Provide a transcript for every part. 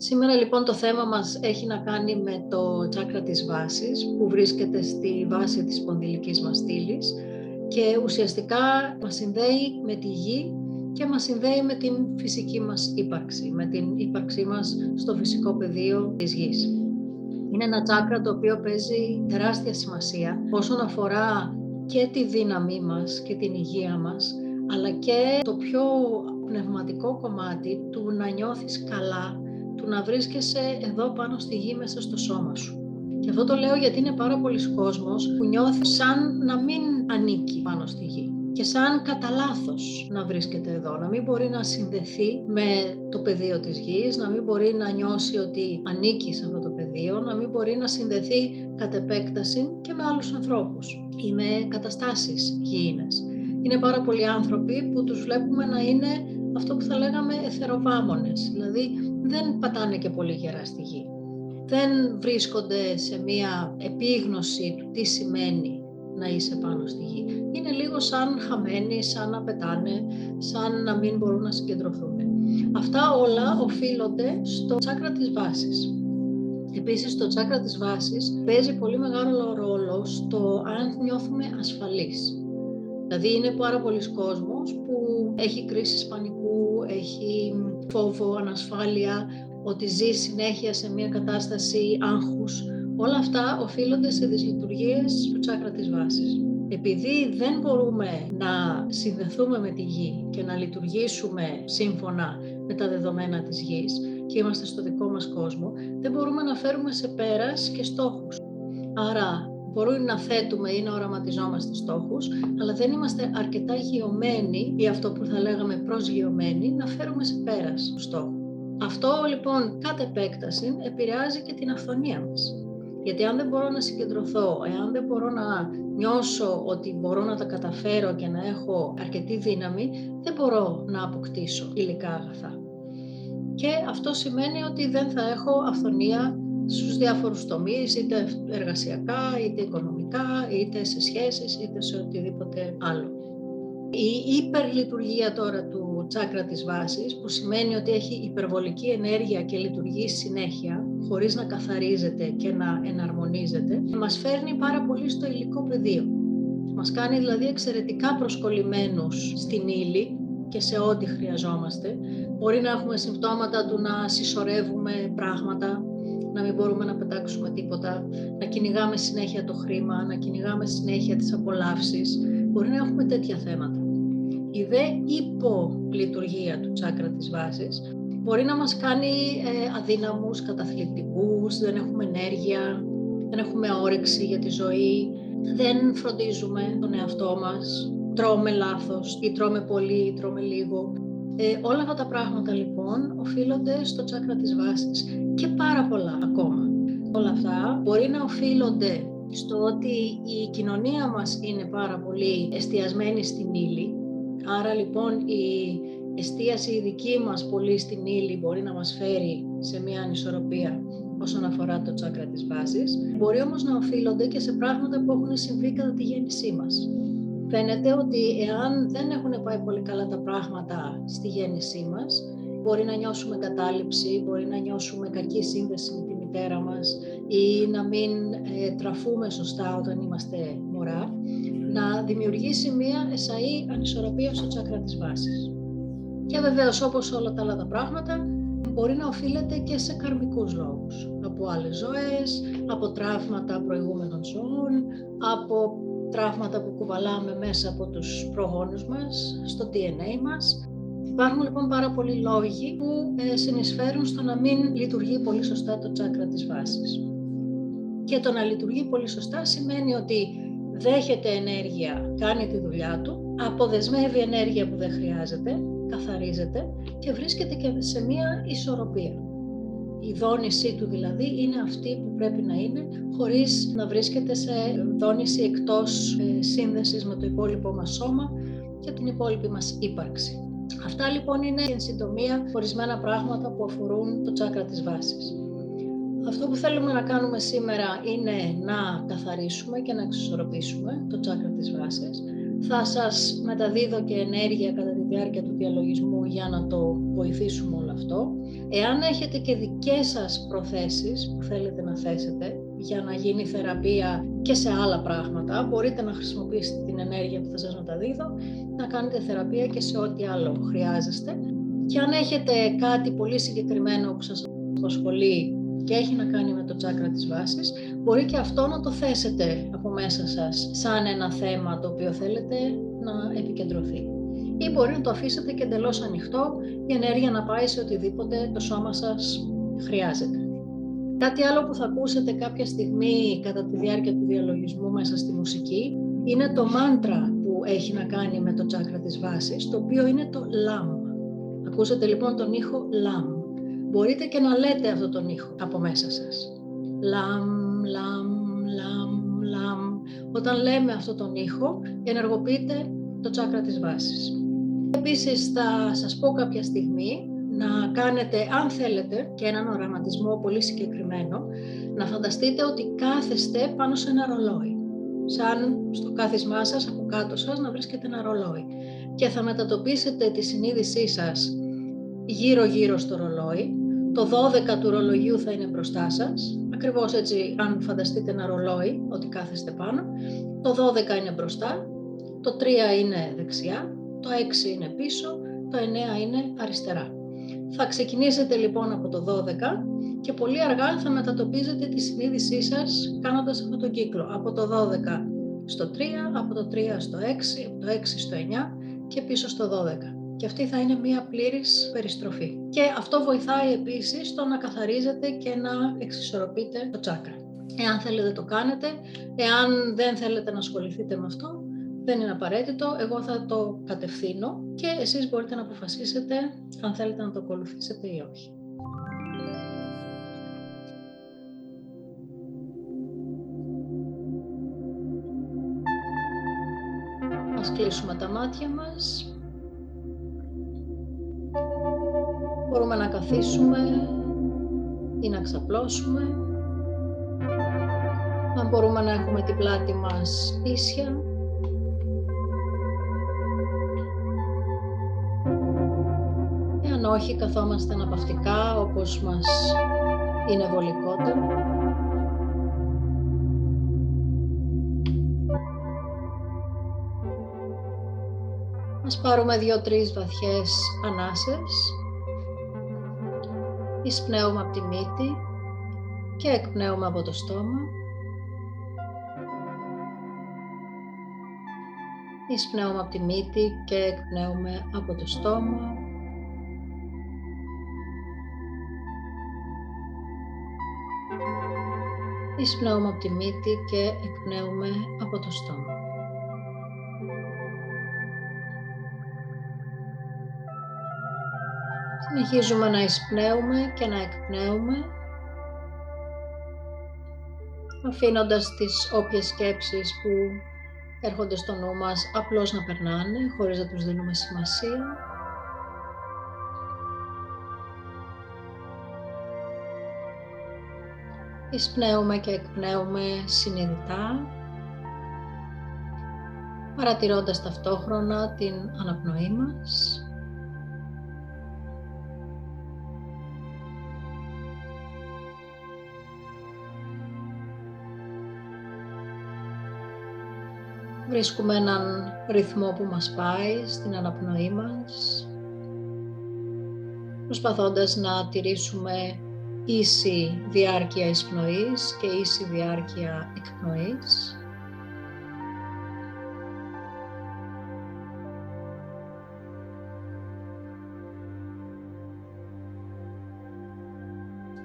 Σήμερα λοιπόν το θέμα μας έχει να κάνει με το τσάκρα της βάσης που βρίσκεται στη βάση της σπονδυλικής μας στήλης και ουσιαστικά μας συνδέει με τη γη και μας συνδέει με την φυσική μας ύπαρξη, με την ύπαρξή μας στο φυσικό πεδίο της γης. Είναι ένα τσάκρα το οποίο παίζει τεράστια σημασία όσον αφορά και τη δύναμή μας και την υγεία μας, αλλά και το πιο πνευματικό κομμάτι του να νιώθεις καλά, του να βρίσκεσαι εδώ πάνω στη γη μέσα στο σώμα σου. Και αυτό το λέω γιατί είναι πάρα πολλοί κόσμος που νιώθει σαν να μην ανήκει πάνω στη γη και σαν κατά λάθος να βρίσκεται εδώ, να μην μπορεί να συνδεθεί με το πεδίο της γης, να μην μπορεί να νιώσει ότι ανήκει σε αυτό το πεδίο, να μην μπορεί να συνδεθεί κατ' επέκταση και με άλλους ανθρώπους ή με καταστάσεις γήινες. Είναι πάρα πολλοί άνθρωποι που τους βλέπουμε να είναι αυτό που θα λέγαμε εθεροβάμονες, δηλαδή δεν πατάνε και πολύ γερά στη γη. Δεν βρίσκονται σε μία επίγνωση του τι σημαίνει να είσαι πάνω στη γη. Είναι λίγο σαν χαμένοι, σαν να πετάνε, σαν να μην μπορούν να συγκεντρωθούν. Αυτά όλα οφείλονται στο τσάκρα της βάσης. Επίσης, το τσάκρα της βάσης παίζει πολύ μεγάλο ρόλο στο αν νιώθουμε ασφαλείς. Δηλαδή, είναι πάρα πολλοί κόσμος που έχει κρίσεις πανικού, έχει φόβο, ανασφάλεια, ότι ζει συνέχεια σε μια κατάσταση άγχους. Όλα αυτά οφείλονται σε δυσλειτουργίες του τσάκρα της βάσης. Επειδή δεν μπορούμε να συνδεθούμε με τη γη και να λειτουργήσουμε σύμφωνα με τα δεδομένα της γης και είμαστε στο δικό μας κόσμο, δεν μπορούμε να φέρουμε σε πέρας και στόχους. Άρα μπορούμε να θέτουμε ή να οραματιζόμαστε στόχους, αλλά δεν είμαστε αρκετά γεωμένοι ή αυτό που θα λέγαμε προσγειωμένοι να φέρουμε σε πέρας στόχο. Αυτό λοιπόν κατ' επέκταση επηρεάζει και την αυθονία μας. Γιατί αν δεν μπορώ να συγκεντρωθώ, εάν δεν μπορώ να νιώσω ότι μπορώ να τα καταφέρω και να έχω αρκετή δύναμη, δεν μπορώ να αποκτήσω υλικά αγαθά. Και αυτό σημαίνει ότι δεν θα έχω αυθονία στους διάφορους τομείς, είτε εργασιακά, είτε οικονομικά, είτε σε σχέσεις, είτε σε οτιδήποτε άλλο. Η υπερλειτουργία τώρα του τσάκρα της βάσης, που σημαίνει ότι έχει υπερβολική ενέργεια και λειτουργεί συνέχεια, χωρίς να καθαρίζεται και να εναρμονίζεται, μας φέρνει πάρα πολύ στο υλικό πεδίο. Μας κάνει δηλαδή εξαιρετικά προσκολλημένους στην ύλη και σε ό,τι χρειαζόμαστε. Μπορεί να έχουμε συμπτώματα του να συσσωρεύουμε πράγματα, να μην μπορούμε να πετάξουμε τίποτα, να κυνηγάμε συνέχεια το χρήμα, να κυνηγάμε συνέχεια τις απολαύσεις. Μπορεί να έχουμε τέτοια θέματα. Η δε υπολειτουργία του τσάκρα της βάσης μπορεί να μας κάνει ε, αδύναμους, καταθλιπτικούς, δεν έχουμε ενέργεια, δεν έχουμε όρεξη για τη ζωή, δεν φροντίζουμε τον εαυτό μας, τρώμε λάθος ή τρώμε πολύ ή τρώμε λίγο. Ε, όλα αυτά τα πράγματα λοιπόν οφείλονται στο τσάκρα της βάσης και πάρα πολλά ακόμα. Όλα αυτά μπορεί να οφείλονται στο ότι η κοινωνία μας είναι πάρα πολύ εστιασμένη στην ύλη. Άρα λοιπόν η εστίαση η δική μας πολύ στην ύλη μπορεί να μας φέρει σε μια ανισορροπία όσον αφορά το τσάκρα της βάσης. Μπορεί όμως να οφείλονται και σε πράγματα που έχουν συμβεί κατά τη γέννησή μας. Φαίνεται ότι εάν δεν έχουν πάει πολύ καλά τα πράγματα στη γέννησή μας, μπορεί να νιώσουμε κατάληψη, μπορεί να νιώσουμε κακή σύνδεση με τη μητέρα μας ή να μην ε, τραφούμε σωστά όταν είμαστε μωρά, να δημιουργήσει μία εσαή ανισορροπία στο τσάκρα της βάσης. Και βεβαίως όπως όλα τα άλλα τα πράγματα, μπορεί να οφείλεται και σε καρμικούς λόγους. Από άλλες ζωές, από τραύματα προηγούμενων ζώων, από τραύματα που κουβαλάμε μέσα από τους προγόνους μας, στο DNA μας. Υπάρχουν λοιπόν πάρα πολλοί λόγοι που ε, συνεισφέρουν στο να μην λειτουργεί πολύ σωστά το τσάκρα της βάσης. Και το να λειτουργεί πολύ σωστά σημαίνει ότι δέχεται ενέργεια, κάνει τη δουλειά του, αποδεσμεύει ενέργεια που δεν χρειάζεται, καθαρίζεται και βρίσκεται και σε μία ισορροπία η δόνησή του δηλαδή είναι αυτή που πρέπει να είναι χωρίς να βρίσκεται σε δόνηση εκτός ε, σύνδεσης με το υπόλοιπο μας σώμα και την υπόλοιπη μας ύπαρξη. Αυτά λοιπόν είναι εν συντομία ορισμένα πράγματα που αφορούν το τσάκρα της βάσης. Αυτό που θέλουμε να κάνουμε σήμερα είναι να καθαρίσουμε και να εξισορροπήσουμε το τσάκρα της βάσης, Θα σας μεταδίδω και ενέργεια κατά τη διάρκεια του διαλογισμού για να το βοηθήσουμε όλο αυτό. Εάν έχετε και δικές σας προθέσεις που θέλετε να θέσετε για να γίνει θεραπεία και σε άλλα πράγματα, μπορείτε να χρησιμοποιήσετε την ενέργεια που θα σας μεταδίδω, να κάνετε θεραπεία και σε ό,τι άλλο χρειάζεστε. Και αν έχετε κάτι πολύ συγκεκριμένο που σας απασχολεί και έχει να κάνει με το τσάκρα της βάσης, μπορεί και αυτό να το θέσετε από μέσα σας σαν ένα θέμα το οποίο θέλετε να επικεντρωθεί. Ή μπορεί να το αφήσετε και εντελώς ανοιχτό, η ενέργεια να πάει σε οτιδήποτε το σώμα σας χρειάζεται. Κάτι άλλο που θα ακούσετε κάποια στιγμή κατά τη διάρκεια του διαλογισμού μέσα στη μουσική είναι το μάντρα που έχει να κάνει με το τσάκρα της βάσης, το οποίο είναι το LAM. Ακούσατε λοιπόν τον ήχο LAM μπορείτε και να λέτε αυτό τον ήχο από μέσα σας. Λαμ, λαμ, λαμ, λαμ. Όταν λέμε αυτό τον ήχο, ενεργοποιείτε το τσάκρα της βάσης. Επίσης θα σας πω κάποια στιγμή να κάνετε, αν θέλετε, και έναν οραματισμό πολύ συγκεκριμένο, να φανταστείτε ότι κάθεστε πάνω σε ένα ρολόι. Σαν στο κάθισμά σας, από κάτω σας, να βρίσκετε ένα ρολόι. Και θα μετατοπίσετε τη συνείδησή σας γύρω-γύρω στο ρολόι. Το 12 του ρολογιού θα είναι μπροστά σας. Ακριβώς έτσι, αν φανταστείτε ένα ρολόι, ότι κάθεστε πάνω. Το 12 είναι μπροστά, το 3 είναι δεξιά, το 6 είναι πίσω, το 9 είναι αριστερά. Θα ξεκινήσετε λοιπόν από το 12 και πολύ αργά θα μετατοπίζετε τη συνείδησή σας κάνοντας αυτό τον κύκλο. Από το 12 στο 3, από το 3 στο 6, από το 6 στο 9 και πίσω στο 12 και αυτή θα είναι μία πλήρης περιστροφή. Και αυτό βοηθάει επίσης στο να καθαρίζετε και να εξισορροπείτε το τσάκρα. Εάν θέλετε το κάνετε, εάν δεν θέλετε να ασχοληθείτε με αυτό, δεν είναι απαραίτητο, εγώ θα το κατευθύνω και εσείς μπορείτε να αποφασίσετε αν θέλετε να το ακολουθήσετε ή όχι. Ας κλείσουμε τα μάτια μας Μπορούμε να καθίσουμε ή να ξαπλώσουμε. Αν μπορούμε να έχουμε την πλάτη μας ίσια. Εάν όχι, καθόμαστε αναπαυτικά όπως μας είναι βολικότερο. Ας πάρουμε δύο-τρεις βαθιές ανάσες εισπνέουμε από τη μύτη και εκπνέουμε από το στόμα. Εισπνέουμε από τη μύτη και εκπνέουμε από το στόμα. Εισπνέουμε από τη μύτη και εκπνέουμε από το στόμα. Συνεχίζουμε να εισπνέουμε και να εκπνέουμε αφήνοντας τις όποιες σκέψεις που έρχονται στο νου μας απλώς να περνάνε χωρίς να τους δίνουμε σημασία. Εισπνέουμε και εκπνέουμε συνειδητά παρατηρώντας ταυτόχρονα την αναπνοή μας. Βρίσκουμε έναν ρυθμό που μας πάει στην αναπνοή μας, προσπαθώντας να τηρήσουμε ίση διάρκεια εισπνοής και ίση διάρκεια εκπνοής.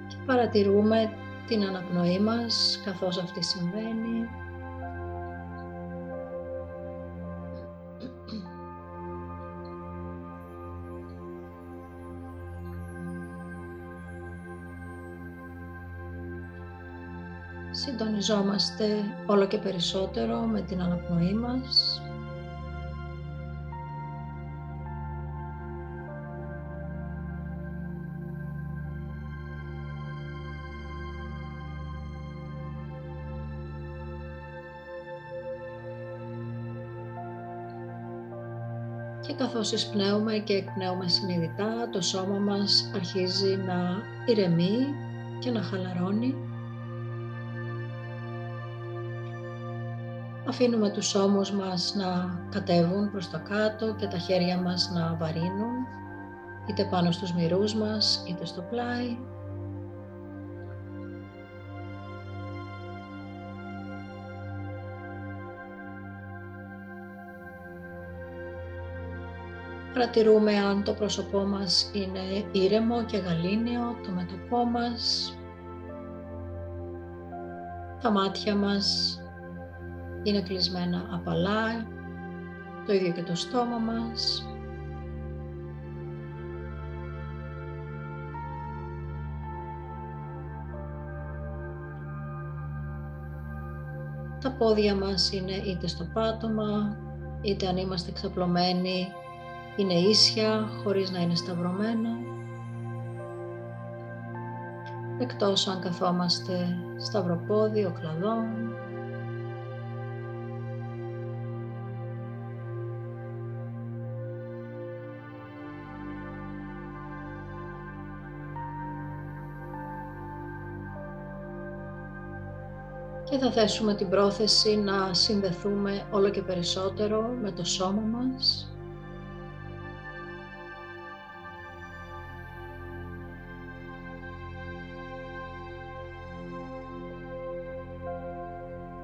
Και παρατηρούμε την αναπνοή μας καθώς αυτή συμβαίνει. Συντονιζόμαστε όλο και περισσότερο με την αναπνοή μας. Και καθώς εισπνέουμε και εκπνέουμε συνειδητά, το σώμα μας αρχίζει να ηρεμεί και να χαλαρώνει. Αφήνουμε τους ώμους μας να κατέβουν προς το κάτω και τα χέρια μας να βαρύνουν, είτε πάνω στους μυρούς μας, είτε στο πλάι. Παρατηρούμε αν το πρόσωπό μας είναι ήρεμο και γαλήνιο, το μέτωπό μας, τα μάτια μας είναι κλεισμένα απαλά, το ίδιο και το στόμα μας. Τα πόδια μας είναι είτε στο πάτωμα, είτε αν είμαστε ξαπλωμένοι είναι ίσια χωρίς να είναι σταυρωμένα. Εκτός αν καθόμαστε σταυροπόδι, ο κλαδόν. Θα θέσουμε την πρόθεση να συνδεθούμε όλο και περισσότερο με το σώμα μας.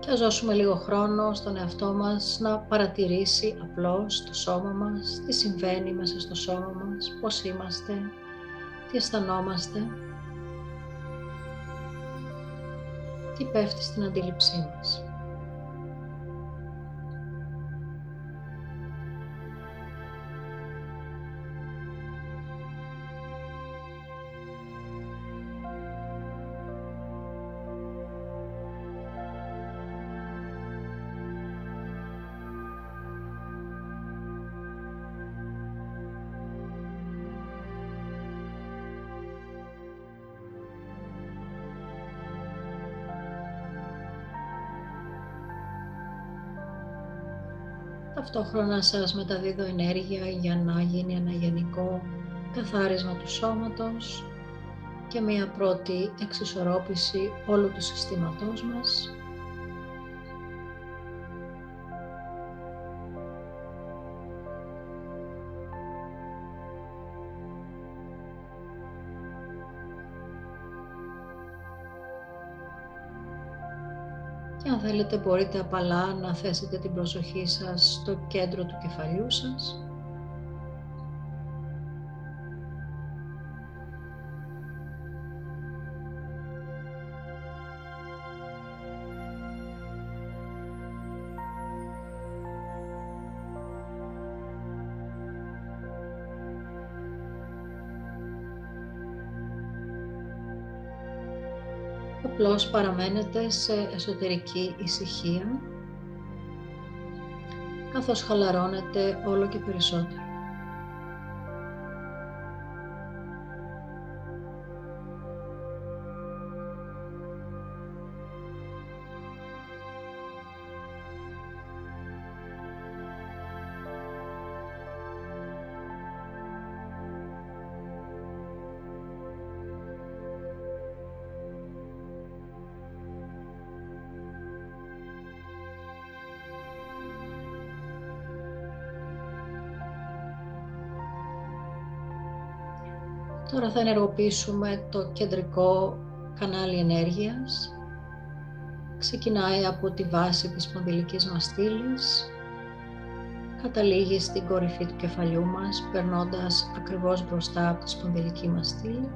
Θα δώσουμε λίγο χρόνο στον εαυτό μας να παρατηρήσει απλώς το σώμα μας, τι συμβαίνει μέσα στο σώμα μας, πώς είμαστε, τι αισθανόμαστε, τι πέφτει στην αντίληψή μας. Ταυτόχρονα σας μεταδίδω ενέργεια για να γίνει ένα γενικό καθάρισμα του σώματος και μία πρώτη εξισορρόπηση όλου του συστήματός μας. Θέλετε μπορείτε απαλά να θέσετε την προσοχή σας στο κέντρο του κεφαλιού σας. Απλώς παραμένετε σε εσωτερική ησυχία καθώς χαλαρώνετε όλο και περισσότερο. Τώρα θα ενεργοποιήσουμε το κεντρικό κανάλι ενέργειας. Ξεκινάει από τη βάση της σπονδυλικής μας στήλης, καταλήγει στην κορυφή του κεφαλιού μας, περνώντας ακριβώς μπροστά από τη σπονδυλική μας στήλη.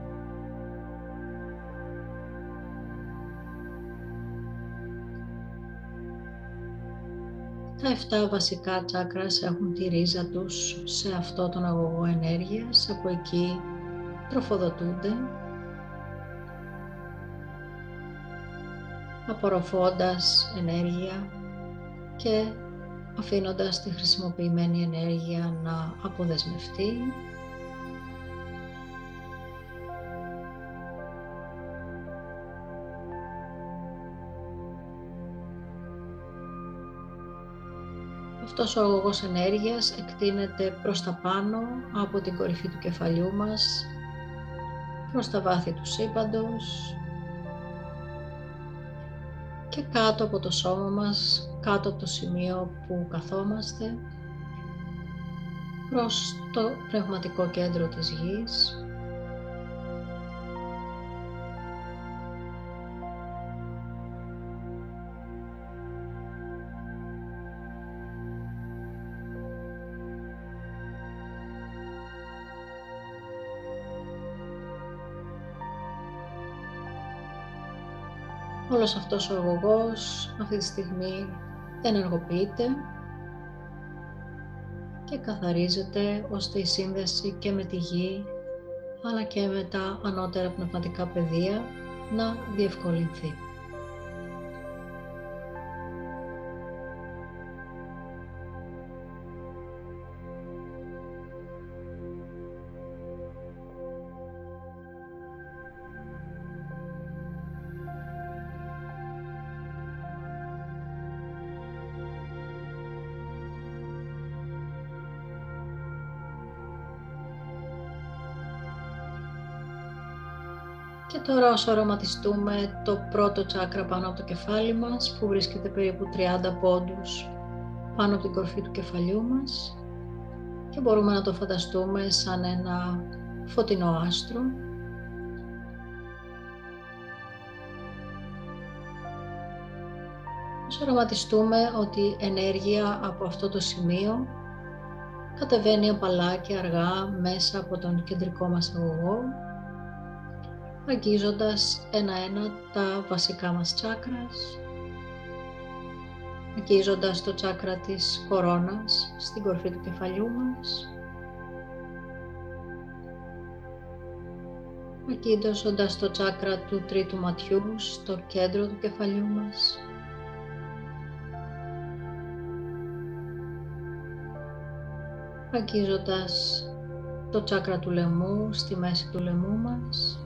Τα 7 βασικά τσάκρας έχουν τη ρίζα τους σε αυτό τον αγωγό ενέργειας, από εκεί τροφοδοτούνται απορροφώντας ενέργεια και αφήνοντας τη χρησιμοποιημένη ενέργεια να αποδεσμευτεί. Αυτός ο αγωγός ενέργειας εκτείνεται προς τα πάνω από την κορυφή του κεφαλιού μας, προς τα βάθη του σύμπαντος και κάτω από το σώμα μας, κάτω από το σημείο που καθόμαστε, προς το πνευματικό κέντρο της γης, Όλος αυτός ο αγωγός αυτή τη στιγμή ενεργοποιείται και καθαρίζεται ώστε η σύνδεση και με τη γη αλλά και με τα ανώτερα πνευματικά πεδία να διευκολυνθεί. Τώρα όσο αρωματιστούμε το πρώτο τσάκρα πάνω από το κεφάλι μας που βρίσκεται περίπου 30 πόντους πάνω από την κορφή του κεφαλιού μας και μπορούμε να το φανταστούμε σαν ένα φωτεινό άστρο. Όσο αρωματιστούμε ότι ενέργεια από αυτό το σημείο κατεβαίνει απαλά και αργά μέσα από τον κεντρικό μας αγωγό αγγίζοντας ένα-ένα τα βασικά μας τσάκρας, αγγίζοντας το τσάκρα της κορώνας στην κορφή του κεφαλιού μας, αγγίζοντας το τσάκρα του τρίτου ματιού στο κέντρο του κεφαλιού μας, αγγίζοντας το τσάκρα του λαιμού στη μέση του λαιμού μας,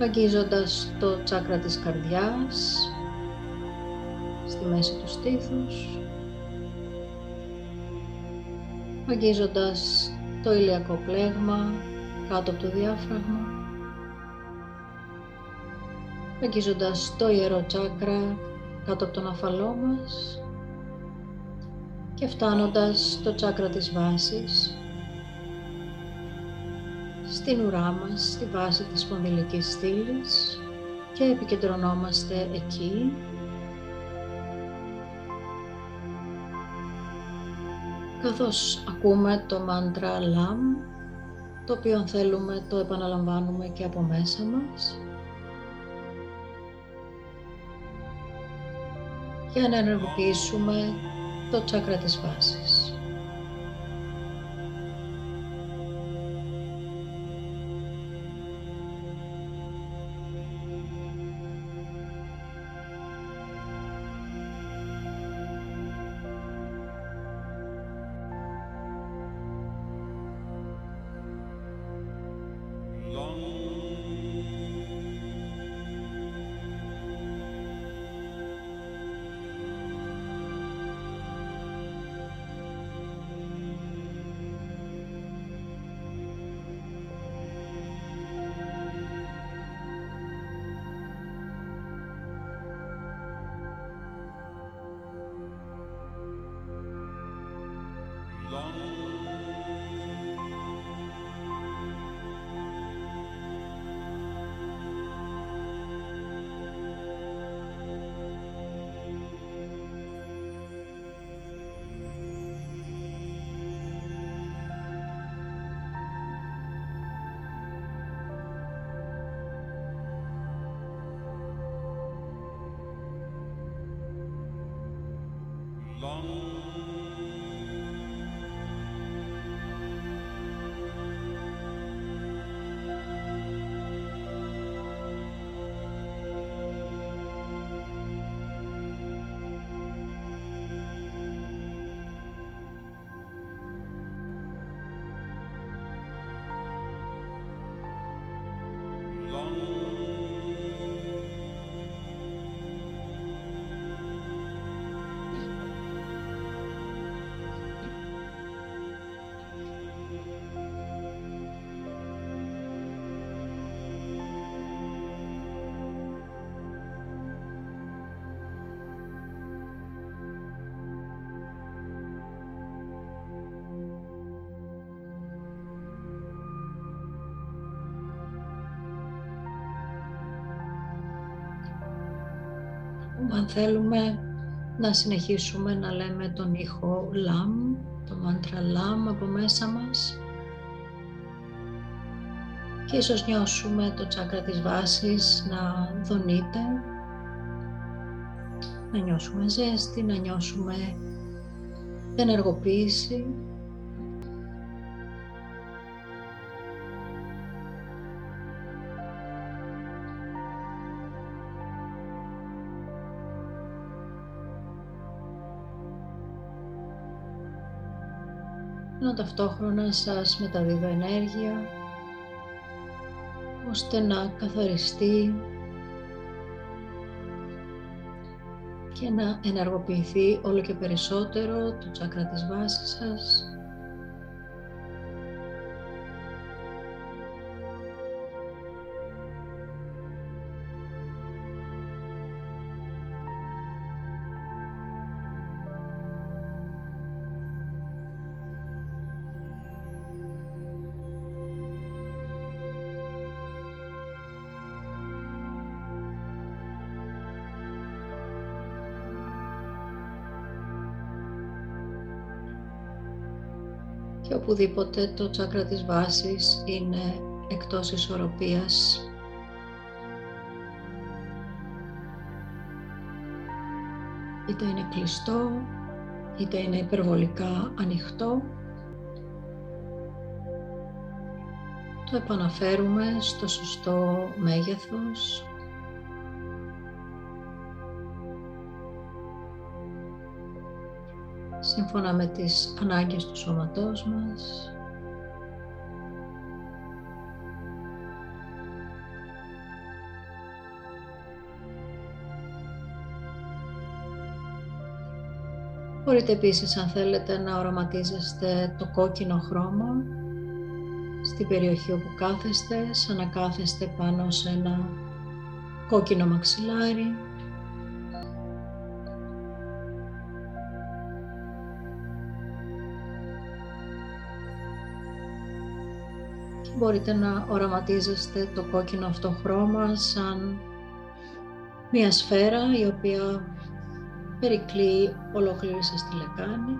αγγίζοντας το τσάκρα της καρδιάς στη μέση του στήθους αγγίζοντας το ηλιακό πλέγμα κάτω από το διάφραγμα αγγίζοντας το ιερό τσάκρα κάτω από τον αφαλό μας και φτάνοντας στο τσάκρα της βάσης στην ουρά μας, στη βάση της σπονδυλικής στήλης και επικεντρωνόμαστε εκεί. Καθώς ακούμε το μάντρα LAM, το οποίο θέλουμε το επαναλαμβάνουμε και από μέσα μας. για να ενεργοποιήσουμε το τσάκρα της βάσης. Αν θέλουμε να συνεχίσουμε να λέμε τον ήχο λαμ, το μάντρα λαμ από μέσα μας και ίσως νιώσουμε το τσάκρα της βάσης να δονείται, να νιώσουμε ζέστη, να νιώσουμε ενεργοποίηση ενώ ταυτόχρονα σας μεταδίδω ενέργεια ώστε να καθοριστεί και να ενεργοποιηθεί όλο και περισσότερο το τσάκρα της βάσης σας οπουδήποτε το τσάκρα της βάσης είναι εκτός ισορροπίας. Είτε είναι κλειστό, είτε είναι υπερβολικά ανοιχτό. Το επαναφέρουμε στο σωστό μέγεθος σύμφωνα με τις ανάγκες του σώματός μας. Μπορείτε επίσης αν θέλετε να οραματίζεστε το κόκκινο χρώμα στην περιοχή όπου κάθεστε, σαν να κάθεστε πάνω σε ένα κόκκινο μαξιλάρι μπορείτε να οραματίζεστε το κόκκινο αυτό χρώμα σαν μία σφαίρα η οποία περικλεί ολόκληρη σας τη λεκάνη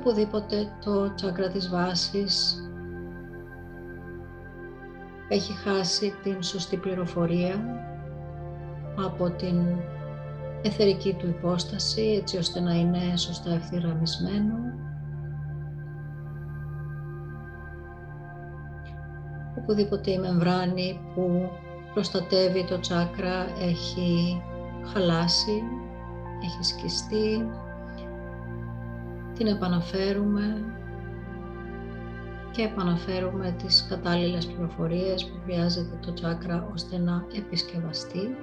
οπουδήποτε το τσάκρα της βάσης έχει χάσει την σωστή πληροφορία από την εθερική του υπόσταση έτσι ώστε να είναι σωστά ευθυγραμμισμένο. Οπουδήποτε η μεμβράνη που προστατεύει το τσάκρα έχει χαλάσει, έχει σκιστεί την επαναφέρουμε και επαναφέρουμε τις κατάλληλες πληροφορίες που χρειάζεται το τσάκρα ώστε να επισκευαστεί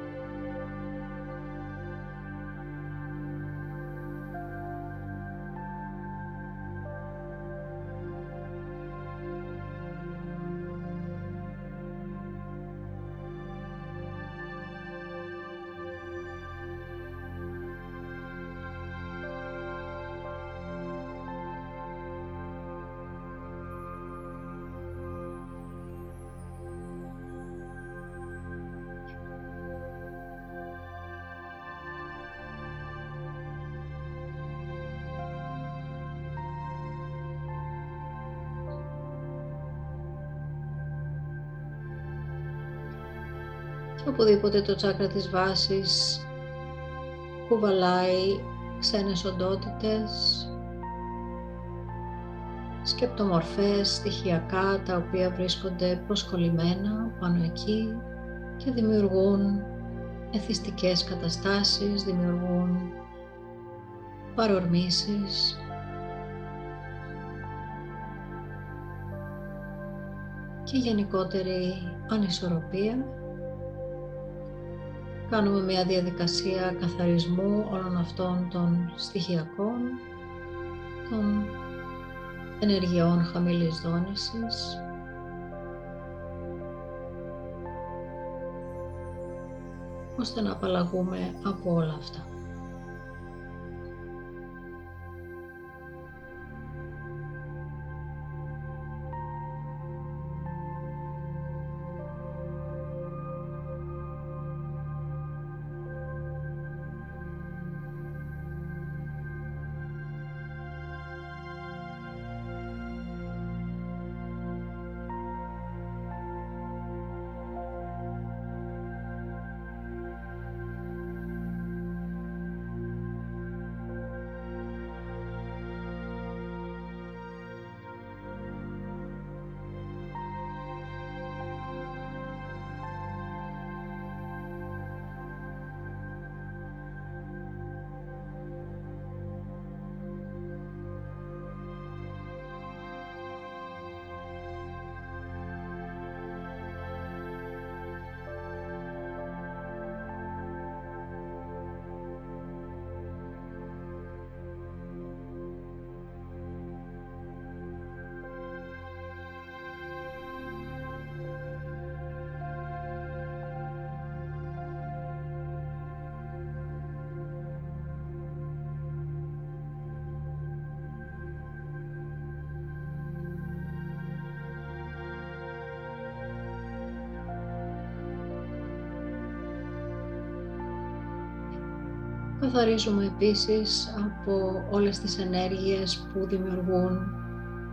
οπουδήποτε το τσάκρα της βάσης κουβαλάει ξένες οντότητες, σκεπτομορφές στοιχειακά τα οποία βρίσκονται προσκολλημένα πάνω εκεί και δημιουργούν εθιστικές καταστάσεις, δημιουργούν παρορμήσεις. Και γενικότερη ανισορροπία Κάνουμε μια διαδικασία καθαρισμού όλων αυτών των στοιχειακών, των ενεργειών χαμηλής δόνησης, ώστε να απαλλαγούμε από όλα αυτά. Καθαρίζουμε επίσης από όλες τις ενέργειες που δημιουργούν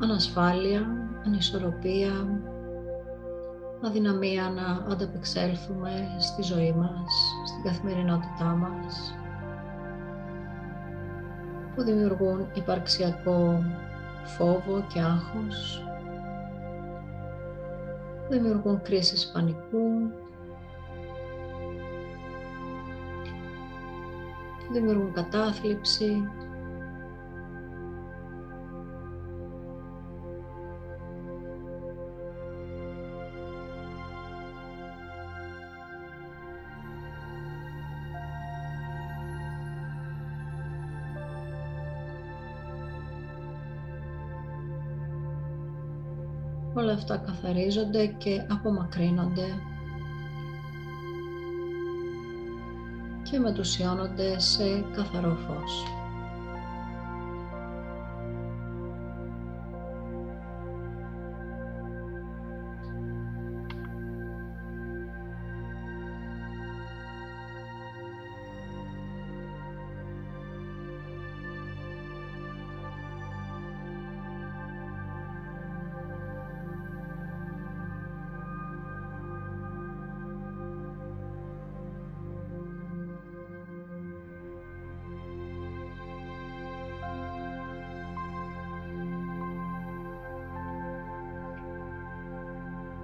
ανασφάλεια, ανισορροπία, αδυναμία να ανταπεξέλθουμε στη ζωή μας, στην καθημερινότητά μας, που δημιουργούν υπαρξιακό φόβο και άγχος, που δημιουργούν κρίσεις πανικού, δημιουργούν κατάθλιψη, όλα αυτά καθαρίζονται και απομακρύνονται και μετουσιώνονται σε καθαρό φως.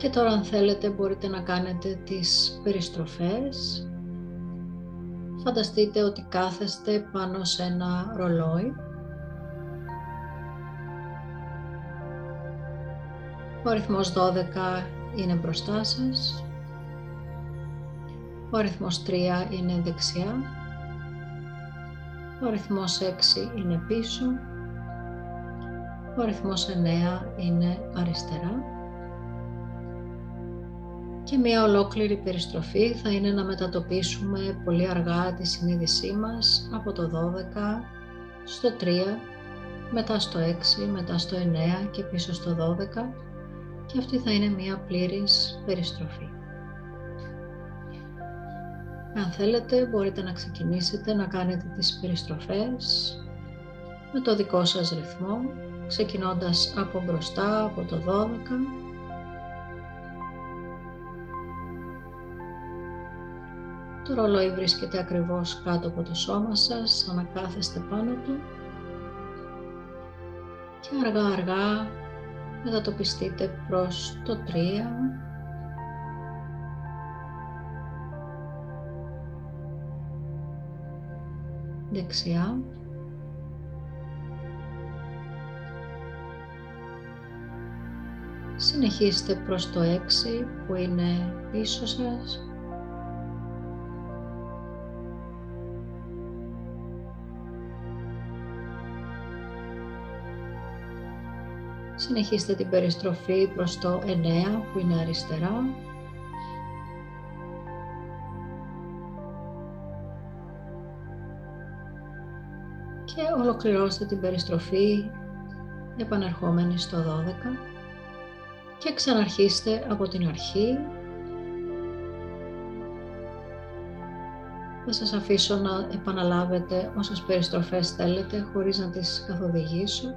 Και τώρα αν θέλετε μπορείτε να κάνετε τις περιστροφές. Φανταστείτε ότι κάθεστε πάνω σε ένα ρολόι. Ο αριθμός 12 είναι μπροστά σας. Ο αριθμός 3 είναι δεξιά. Ο αριθμός 6 είναι πίσω. Ο αριθμός 9 είναι αριστερά και μια ολόκληρη περιστροφή θα είναι να μετατοπίσουμε πολύ αργά τη συνείδησή μας από το 12 στο 3, μετά στο 6, μετά στο 9 και πίσω στο 12 και αυτή θα είναι μια πλήρης περιστροφή. Αν θέλετε μπορείτε να ξεκινήσετε να κάνετε τις περιστροφές με το δικό σας ρυθμό, ξεκινώντας από μπροστά, από το 12 Το ρολόι βρίσκεται ακριβώς κάτω από το σώμα σας, σαν να κάθεστε πάνω του. Και αργά αργά μετατοπιστείτε προς το 3 δεξιά. Συνεχίστε προς το 6 που είναι πίσω σας Συνεχίστε την περιστροφή προς το 9 που είναι αριστερά. Και ολοκληρώστε την περιστροφή επανερχόμενη στο 12 και ξαναρχίστε από την αρχή. Θα σας αφήσω να επαναλάβετε όσες περιστροφές θέλετε χωρίς να τις καθοδηγήσω.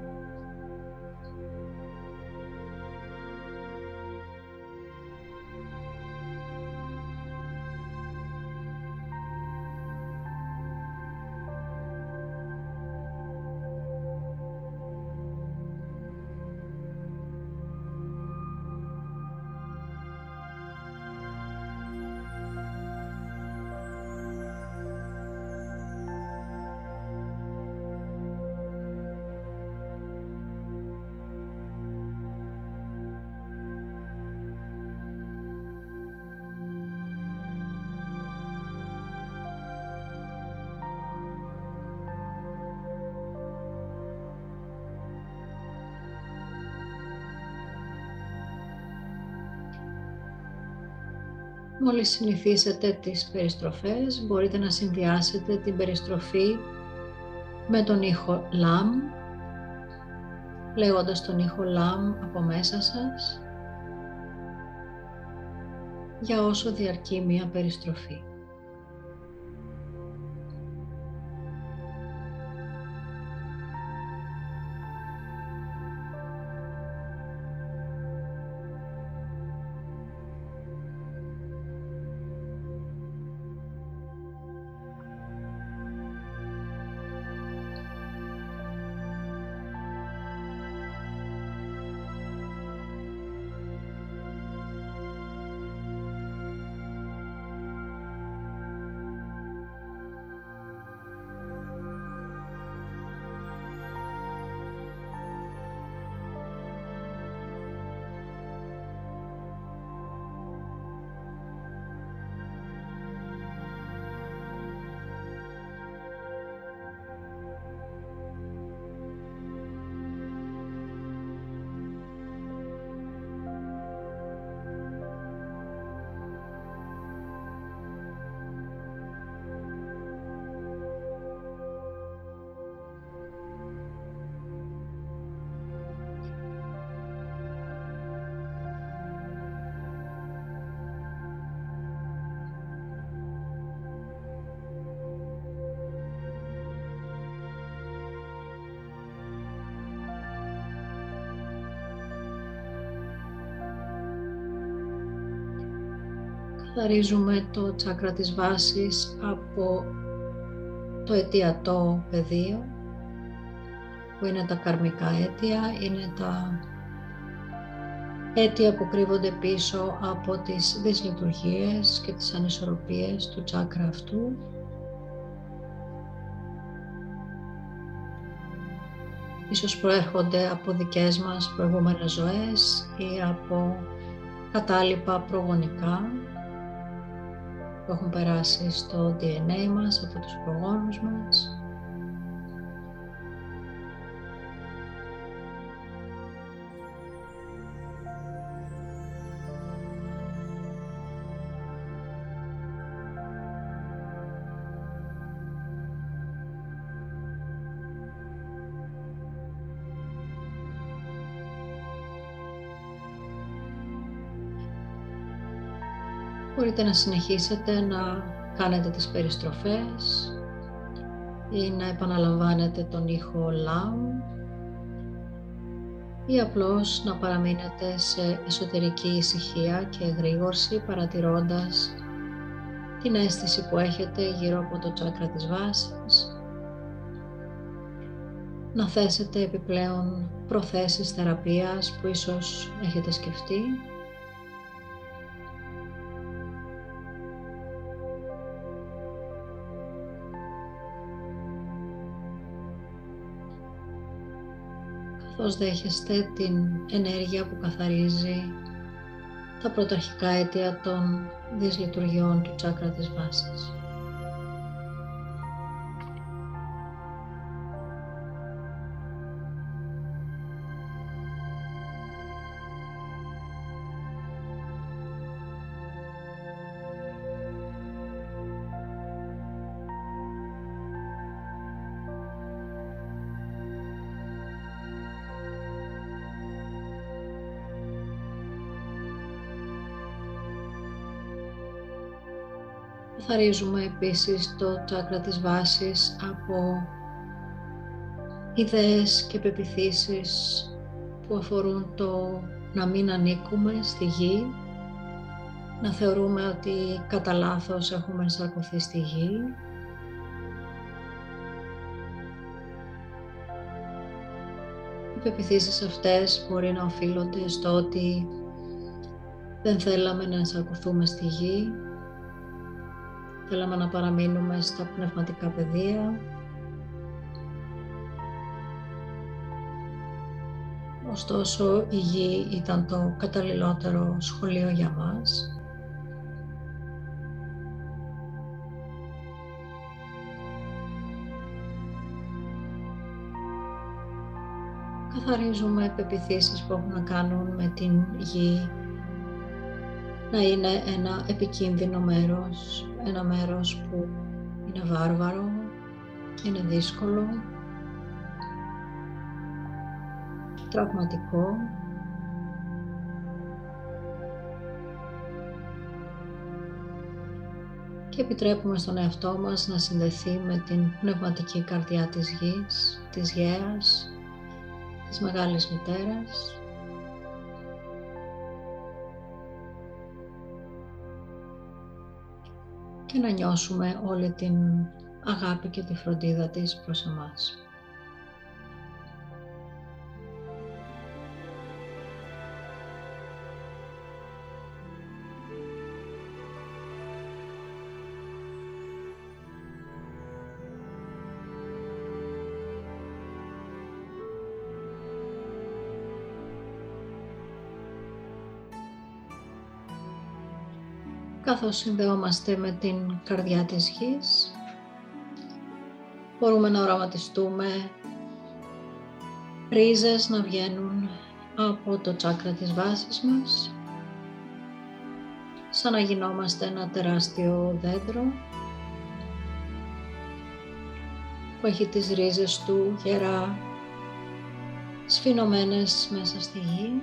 Μόλις συνηθίσετε τις περιστροφές, μπορείτε να συνδυάσετε την περιστροφή με τον ήχο λάμ, λέγοντας τον ήχο λάμ από μέσα σας, για όσο διαρκεί μία περιστροφή. Καθαρίζουμε το τσάκρα της βάσης από το αιτιατό πεδίο που είναι τα καρμικά αίτια, είναι τα αίτια που κρύβονται πίσω από τις δυσλειτουργίες και τις ανισορροπίες του τσάκρα αυτού. Ίσως προέρχονται από δικές μας προηγούμενες ζωές ή από κατάλοιπα προγονικά που έχουν περάσει στο DNA μας από τους προγόνους μας. Μπορείτε να συνεχίσετε να κάνετε τις περιστροφές ή να επαναλαμβάνετε τον ήχο λάου ή απλώς να παραμείνετε σε εσωτερική ησυχία και εγρήγορση παρατηρώντας την αίσθηση που έχετε γύρω από το τσάκρα της βάσης. Να θέσετε επιπλέον προθέσεις θεραπείας που ίσως έχετε σκεφτεί καθώς δέχεστε την ενέργεια που καθαρίζει τα πρωταρχικά αίτια των δυσλειτουργιών του τσάκρα της βάσης; Καθαρίζουμε επίσης το τσάκρα της βάσης από ιδέες και πεπιθήσεις που αφορούν το να μην ανήκουμε στη γη, να θεωρούμε ότι κατά λάθος έχουμε ενσαρκωθεί στη γη. Οι πεπιθήσεις αυτές μπορεί να οφείλονται στο ότι δεν θέλαμε να ενσαρκωθούμε στη γη, θέλαμε να παραμείνουμε στα πνευματικά πεδία, ωστόσο η γη ήταν το καταλληλότερο σχολείο για μας. Καθαρίζουμε πεπιθήσεις που έχουν να κάνουν με την γη να είναι ένα επικίνδυνο μέρος, ένα μέρος που είναι βάρβαρο, είναι δύσκολο, τραυματικό. Και επιτρέπουμε στον εαυτό μας να συνδεθεί με την πνευματική καρδιά της γης, της γέας, της Μεγάλης Μητέρας. Και να νιώσουμε όλη την αγάπη και τη φροντίδα της προς εμάς. Καθώς συνδεόμαστε με την καρδιά της γης. Μπορούμε να οραματιστούμε ρίζες να βγαίνουν από το τσάκρα της βάσης μας, σαν να γινόμαστε ένα τεράστιο δέντρο που έχει τις ρίζες του γερά σφινωμένες μέσα στη γη.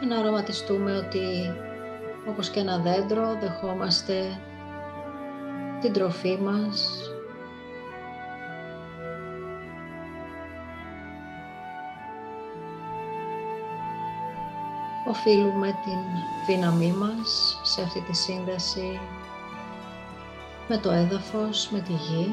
Και να οραματιστούμε ότι όπως και ένα δέντρο δεχόμαστε την τροφή μας. Οφείλουμε την δύναμή μας σε αυτή τη σύνδεση με το έδαφος, με τη γη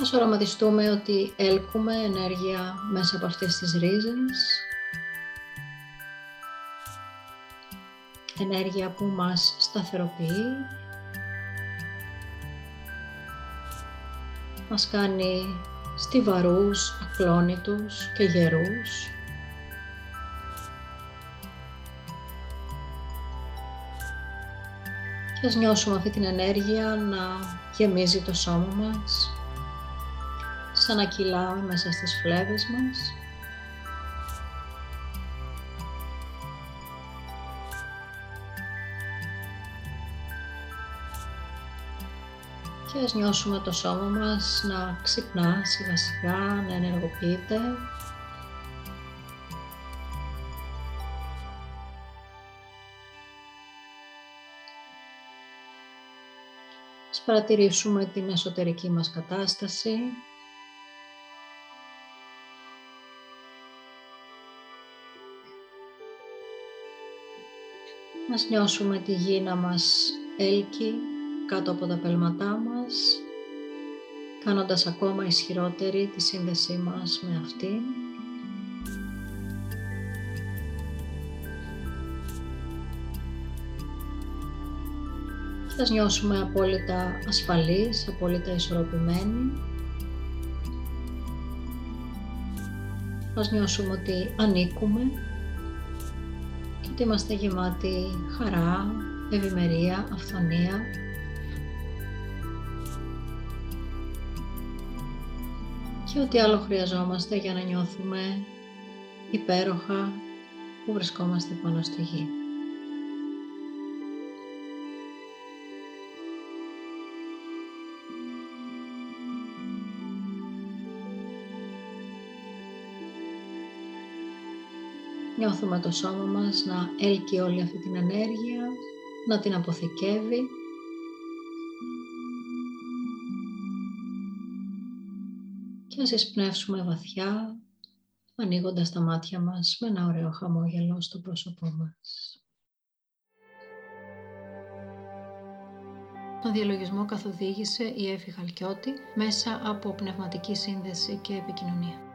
Ας οραματιστούμε ότι έλκουμε ενέργεια μέσα από αυτές τις ρίζες. Ενέργεια που μας σταθεροποιεί. Μας κάνει στιβαρούς, ακλόνητους και γερούς. Και ας νιώσουμε αυτή την ενέργεια να γεμίζει το σώμα μας σαν να κυλάμε μέσα στις φλέβες μας. Και ας νιώσουμε το σώμα μας να ξυπνά σιγά σιγά, να ενεργοποιείται. Ας παρατηρήσουμε την εσωτερική μας κατάσταση. Ας νιώσουμε τη γη να μας έλκει κάτω από τα πέλματά μας, κάνοντας ακόμα ισχυρότερη τη σύνδεσή μας με αυτήν. Και ας νιώσουμε απόλυτα ασφαλείς, απόλυτα ισορροπημένοι. Ας νιώσουμε ότι ανήκουμε ότι είμαστε γεμάτοι χαρά, ευημερία, αυθονία. Και ό,τι άλλο χρειαζόμαστε για να νιώθουμε υπέροχα που βρισκόμαστε πάνω στη γη. Νιώθουμε το σώμα μας να έλκει όλη αυτή την ενέργεια, να την αποθηκεύει. Και ας εισπνεύσουμε βαθιά, ανοίγοντας τα μάτια μας με ένα ωραίο χαμόγελο στο πρόσωπό μας. Το διαλογισμό καθοδήγησε η Εύη Χαλκιώτη μέσα από πνευματική σύνδεση και επικοινωνία.